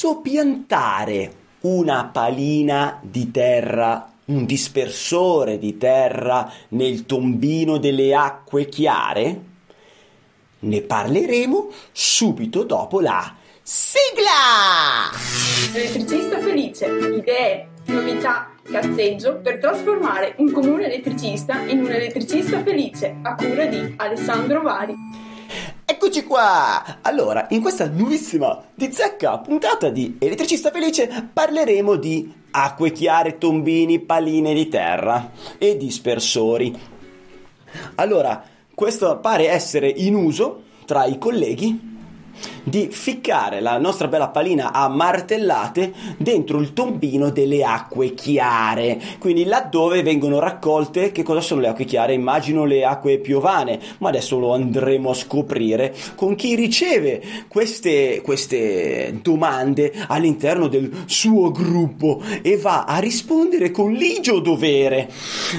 posso piantare una palina di terra, un dispersore di terra nel tombino delle acque chiare? Ne parleremo subito dopo la sigla! Elettricista felice, idee, novità, cazzeggio per trasformare un comune elettricista in un elettricista felice a cura di Alessandro Vari. Eccoci qua! Allora, in questa nuovissima di zecca puntata di Elettricista Felice parleremo di acque chiare, tombini, paline di terra e dispersori. Allora, questo pare essere in uso tra i colleghi di ficcare la nostra bella palina a martellate dentro il tombino delle acque chiare. Quindi laddove vengono raccolte, che cosa sono le acque chiare? Immagino le acque piovane, ma adesso lo andremo a scoprire con chi riceve queste, queste domande all'interno del suo gruppo e va a rispondere con ligio dovere,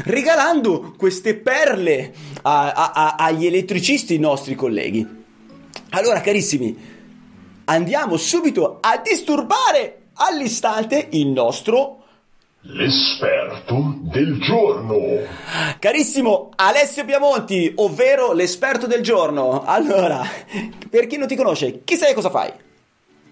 regalando queste perle a, a, a, agli elettricisti nostri colleghi. Allora, carissimi, andiamo subito a disturbare all'istante il nostro L'esperto del giorno. Carissimo Alessio Piamonti, ovvero l'esperto del giorno. Allora, per chi non ti conosce, chi sei e cosa fai?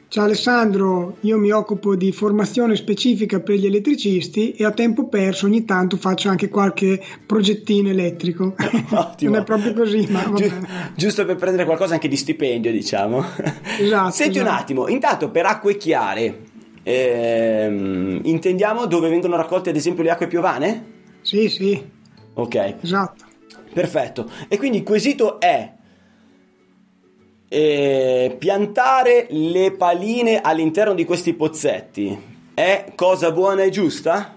Ciao Alessandro, io mi occupo di formazione specifica per gli elettricisti e a tempo perso ogni tanto faccio anche qualche progettino elettrico. Ottimo. non è proprio così, ma Gi- giusto per prendere qualcosa anche di stipendio, diciamo. Esatto, Senti un esatto. attimo, intanto per acque chiare, ehm, intendiamo dove vengono raccolte ad esempio le acque piovane? Sì, sì, Ok. esatto. Perfetto. E quindi il quesito è eh, piantare le paline all'interno di questi pozzetti è cosa buona e giusta?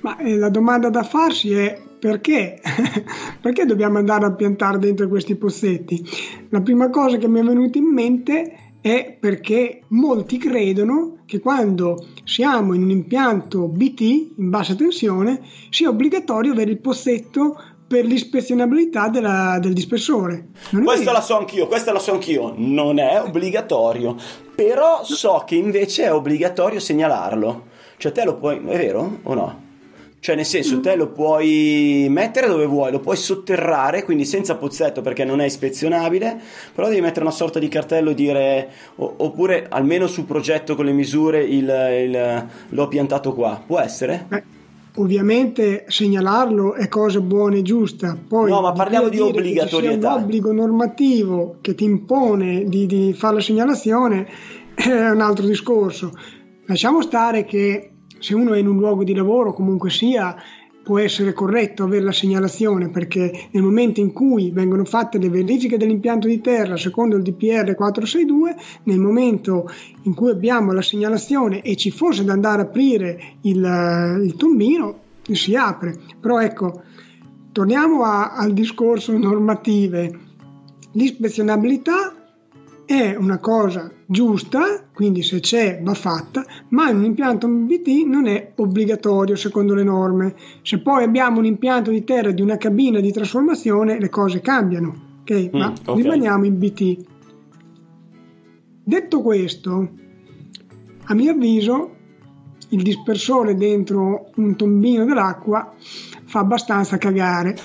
Ma eh, la domanda da farsi è perché? perché dobbiamo andare a piantare dentro questi pozzetti? La prima cosa che mi è venuta in mente è perché molti credono che quando siamo in un impianto BT in bassa tensione sia obbligatorio avere il pozzetto per l'ispezionabilità della- del dispersore. Questa la so anch'io, questa la so anch'io. Non è obbligatorio, però so che invece è obbligatorio segnalarlo. Cioè te lo puoi, è vero o no? Cioè nel senso te lo puoi mettere dove vuoi, lo puoi sotterrare, quindi senza pozzetto perché non è ispezionabile, però devi mettere una sorta di cartello e dire o- oppure almeno sul progetto con le misure il, il- l'ho piantato qua. Può essere? Beh, ovviamente segnalarlo è cosa buona e giusta. Poi No, ma parliamo di dire che ci sia obbligatorietà. un obbligo normativo che ti impone di, di fare la segnalazione è un altro discorso. Lasciamo stare che se uno è in un luogo di lavoro, comunque sia, può essere corretto avere la segnalazione perché nel momento in cui vengono fatte le verifiche dell'impianto di terra secondo il DPR 462, nel momento in cui abbiamo la segnalazione e ci fosse da andare a aprire il, il tombino, si apre. Però ecco, torniamo a- al discorso normative. L'ispezionabilità è una cosa giusta, quindi se c'è va fatta, ma un impianto BT non è obbligatorio secondo le norme. Se poi abbiamo un impianto di terra di una cabina di trasformazione, le cose cambiano, ok? Ma ok. rimaniamo in BT. Detto questo, a mio avviso, il dispersore dentro un tombino dell'acqua fa abbastanza cagare.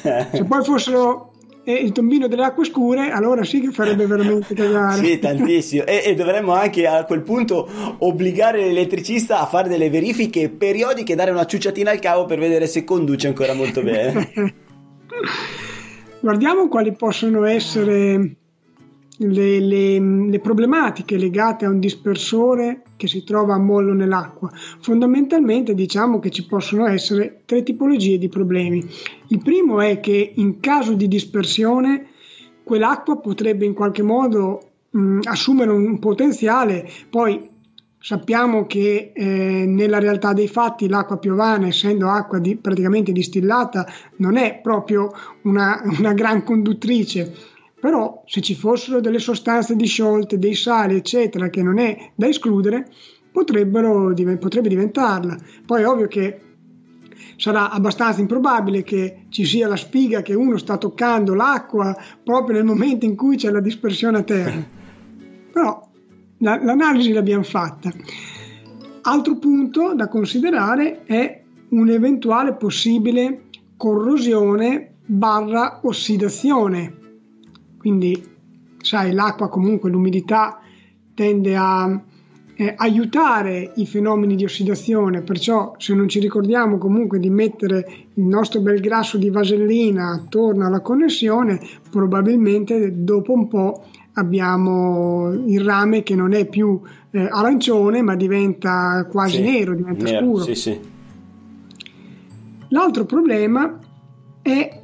Se poi fossero eh, il tombino delle acque scure, allora sì che farebbe veramente cagare. Sì, tantissimo. E, e dovremmo anche a quel punto obbligare l'elettricista a fare delle verifiche periodiche, dare una ciucciatina al cavo per vedere se conduce ancora molto bene. Guardiamo quali possono essere le, le- le problematiche legate a un dispersore che si trova a mollo nell'acqua. Fondamentalmente diciamo che ci possono essere tre tipologie di problemi. Il primo è che in caso di dispersione quell'acqua potrebbe in qualche modo mh, assumere un potenziale, poi sappiamo che eh, nella realtà dei fatti l'acqua piovana, essendo acqua di- praticamente distillata, non è proprio una, una gran conduttrice. Però se ci fossero delle sostanze disciolte, dei sali, eccetera, che non è da escludere, potrebbe diventarla. Poi è ovvio che sarà abbastanza improbabile che ci sia la spiga che uno sta toccando l'acqua proprio nel momento in cui c'è la dispersione a terra. Però la, l'analisi l'abbiamo fatta. Altro punto da considerare è un'eventuale possibile corrosione barra ossidazione. Quindi, sai, l'acqua comunque, l'umidità tende a eh, aiutare i fenomeni di ossidazione, perciò se non ci ricordiamo comunque di mettere il nostro bel grasso di vasellina attorno alla connessione, probabilmente dopo un po' abbiamo il rame che non è più eh, arancione ma diventa quasi sì, nero, diventa nero, scuro. Sì, sì. L'altro problema è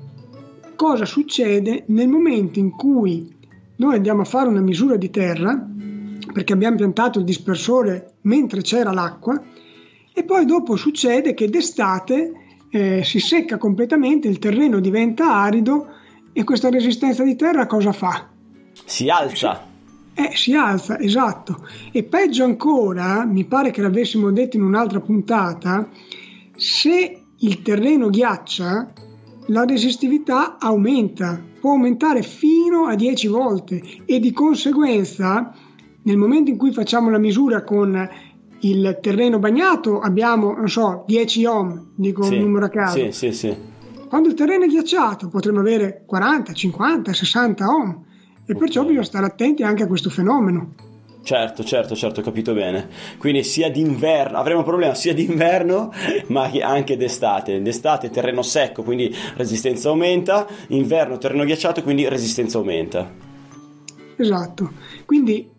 cosa succede nel momento in cui noi andiamo a fare una misura di terra perché abbiamo piantato il dispersore mentre c'era l'acqua e poi dopo succede che d'estate eh, si secca completamente, il terreno diventa arido e questa resistenza di terra cosa fa? Si alza. Eh, si alza, esatto. E peggio ancora, mi pare che l'avessimo detto in un'altra puntata, se il terreno ghiaccia, la resistività aumenta, può aumentare fino a 10 volte e di conseguenza nel momento in cui facciamo la misura con il terreno bagnato abbiamo, non so, 10 ohm, dico sì, un numero a caso. Sì, sì, sì. Quando il terreno è ghiacciato potremmo avere 40, 50, 60 ohm e okay. perciò bisogna stare attenti anche a questo fenomeno. Certo, certo, certo, ho capito bene. Quindi sia d'inverno, avremo un problema sia d'inverno ma anche d'estate. D'estate terreno secco, quindi resistenza aumenta, inverno terreno ghiacciato, quindi resistenza aumenta. Esatto. Quindi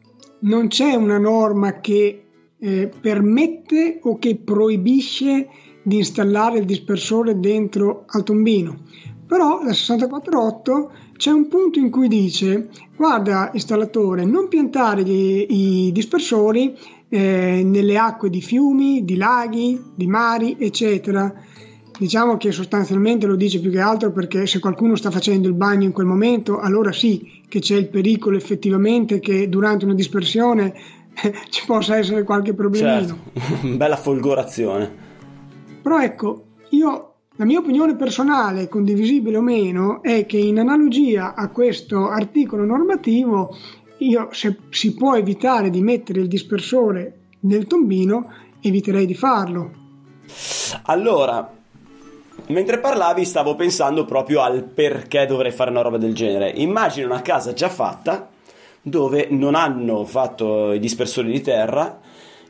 non c'è una norma che eh, permette o che proibisce di installare il dispersore dentro al tombino. Però la 648 c'è un punto in cui dice guarda installatore non piantare gli, i dispersori eh, nelle acque di fiumi, di laghi, di mari eccetera Diciamo che sostanzialmente lo dice più che altro perché se qualcuno sta facendo il bagno in quel momento, allora sì che c'è il pericolo effettivamente che durante una dispersione ci possa essere qualche problemino. Certo. Bella folgorazione. Però ecco, io la mia opinione personale, condivisibile o meno, è che in analogia a questo articolo normativo, io se si può evitare di mettere il dispersore nel tombino, eviterei di farlo. Allora, Mentre parlavi stavo pensando proprio al perché dovrei fare una roba del genere. Immagino una casa già fatta dove non hanno fatto i dispersori di terra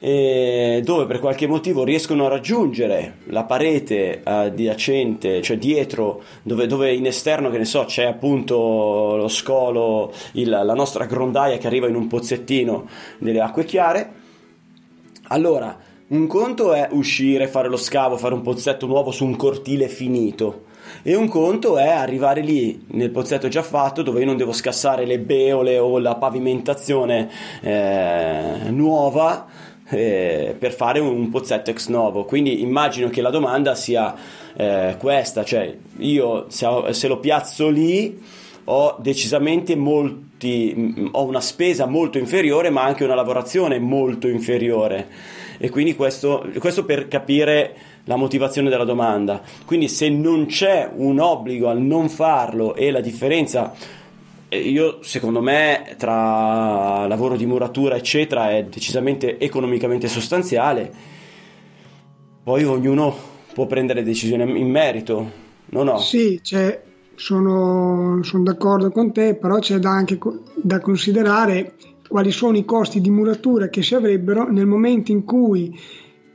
e dove per qualche motivo riescono a raggiungere la parete adiacente, cioè dietro, dove, dove, in esterno, che ne so, c'è appunto lo scolo, il, la nostra grondaia che arriva in un pozzettino delle acque chiare. Allora, un conto è uscire, fare lo scavo, fare un pozzetto nuovo su un cortile finito. E un conto è arrivare lì nel pozzetto già fatto dove io non devo scassare le beole o la pavimentazione eh, nuova eh, per fare un pozzetto ex novo. Quindi immagino che la domanda sia eh, questa, cioè io se, se lo piazzo lì ho decisamente molti, ho una spesa molto inferiore ma anche una lavorazione molto inferiore e quindi questo, questo per capire la motivazione della domanda. Quindi se non c'è un obbligo al non farlo e la differenza io secondo me tra lavoro di muratura eccetera è decisamente economicamente sostanziale. Poi ognuno può prendere decisioni in merito no no? Sì sono, sono d'accordo con te però c'è da anche da considerare quali sono i costi di muratura che si avrebbero nel momento in cui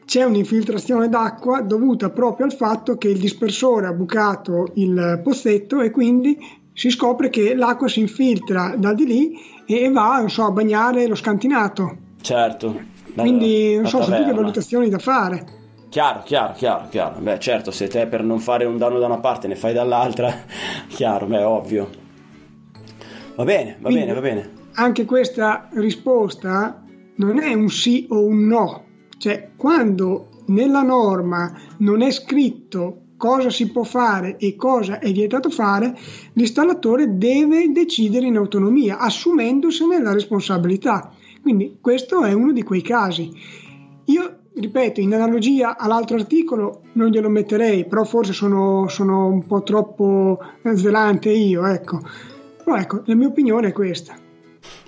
c'è un'infiltrazione d'acqua dovuta proprio al fatto che il dispersore ha bucato il pozzetto e quindi si scopre che l'acqua si infiltra da di lì e va so, a bagnare lo scantinato. Certo. Quindi non so, sono tutte valutazioni da fare. Chiaro, chiaro, chiaro, chiaro. Beh, certo, se te per non fare un danno da una parte ne fai dall'altra, chiaro, beh, ovvio. Va bene, va Quindi, bene, va bene anche questa risposta non è un sì o un no, cioè quando nella norma non è scritto cosa si può fare e cosa è vietato fare, l'installatore deve decidere in autonomia, assumendosene la responsabilità. Quindi questo è uno di quei casi. Io, ripeto, in analogia all'altro articolo non glielo metterei, però forse sono, sono un po' troppo zelante io, ecco. Però ecco, la mia opinione è questa.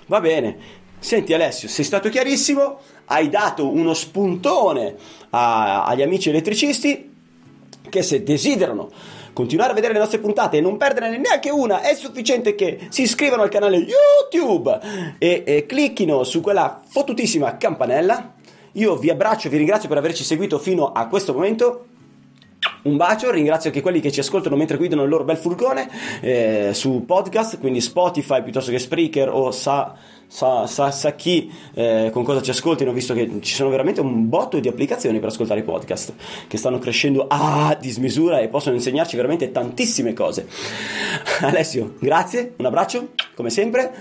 Va bene. Senti Alessio, sei stato chiarissimo, hai dato uno spuntone a- agli amici elettricisti che se desiderano continuare a vedere le nostre puntate e non perderne neanche una, è sufficiente che si iscrivano al canale YouTube e, e clicchino su quella fottutissima campanella. Io vi abbraccio vi ringrazio per averci seguito fino a questo momento. Un bacio, ringrazio anche quelli che ci ascoltano mentre guidano il loro bel furgone eh, su podcast, quindi Spotify piuttosto che Spreaker o sa, sa, sa, sa chi eh, con cosa ci ascoltino, visto che ci sono veramente un botto di applicazioni per ascoltare i podcast che stanno crescendo a dismisura e possono insegnarci veramente tantissime cose. Alessio, grazie, un abbraccio come sempre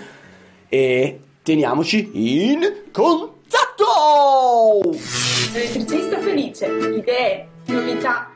e teniamoci in contatto! Elettricista felice, idee, novità,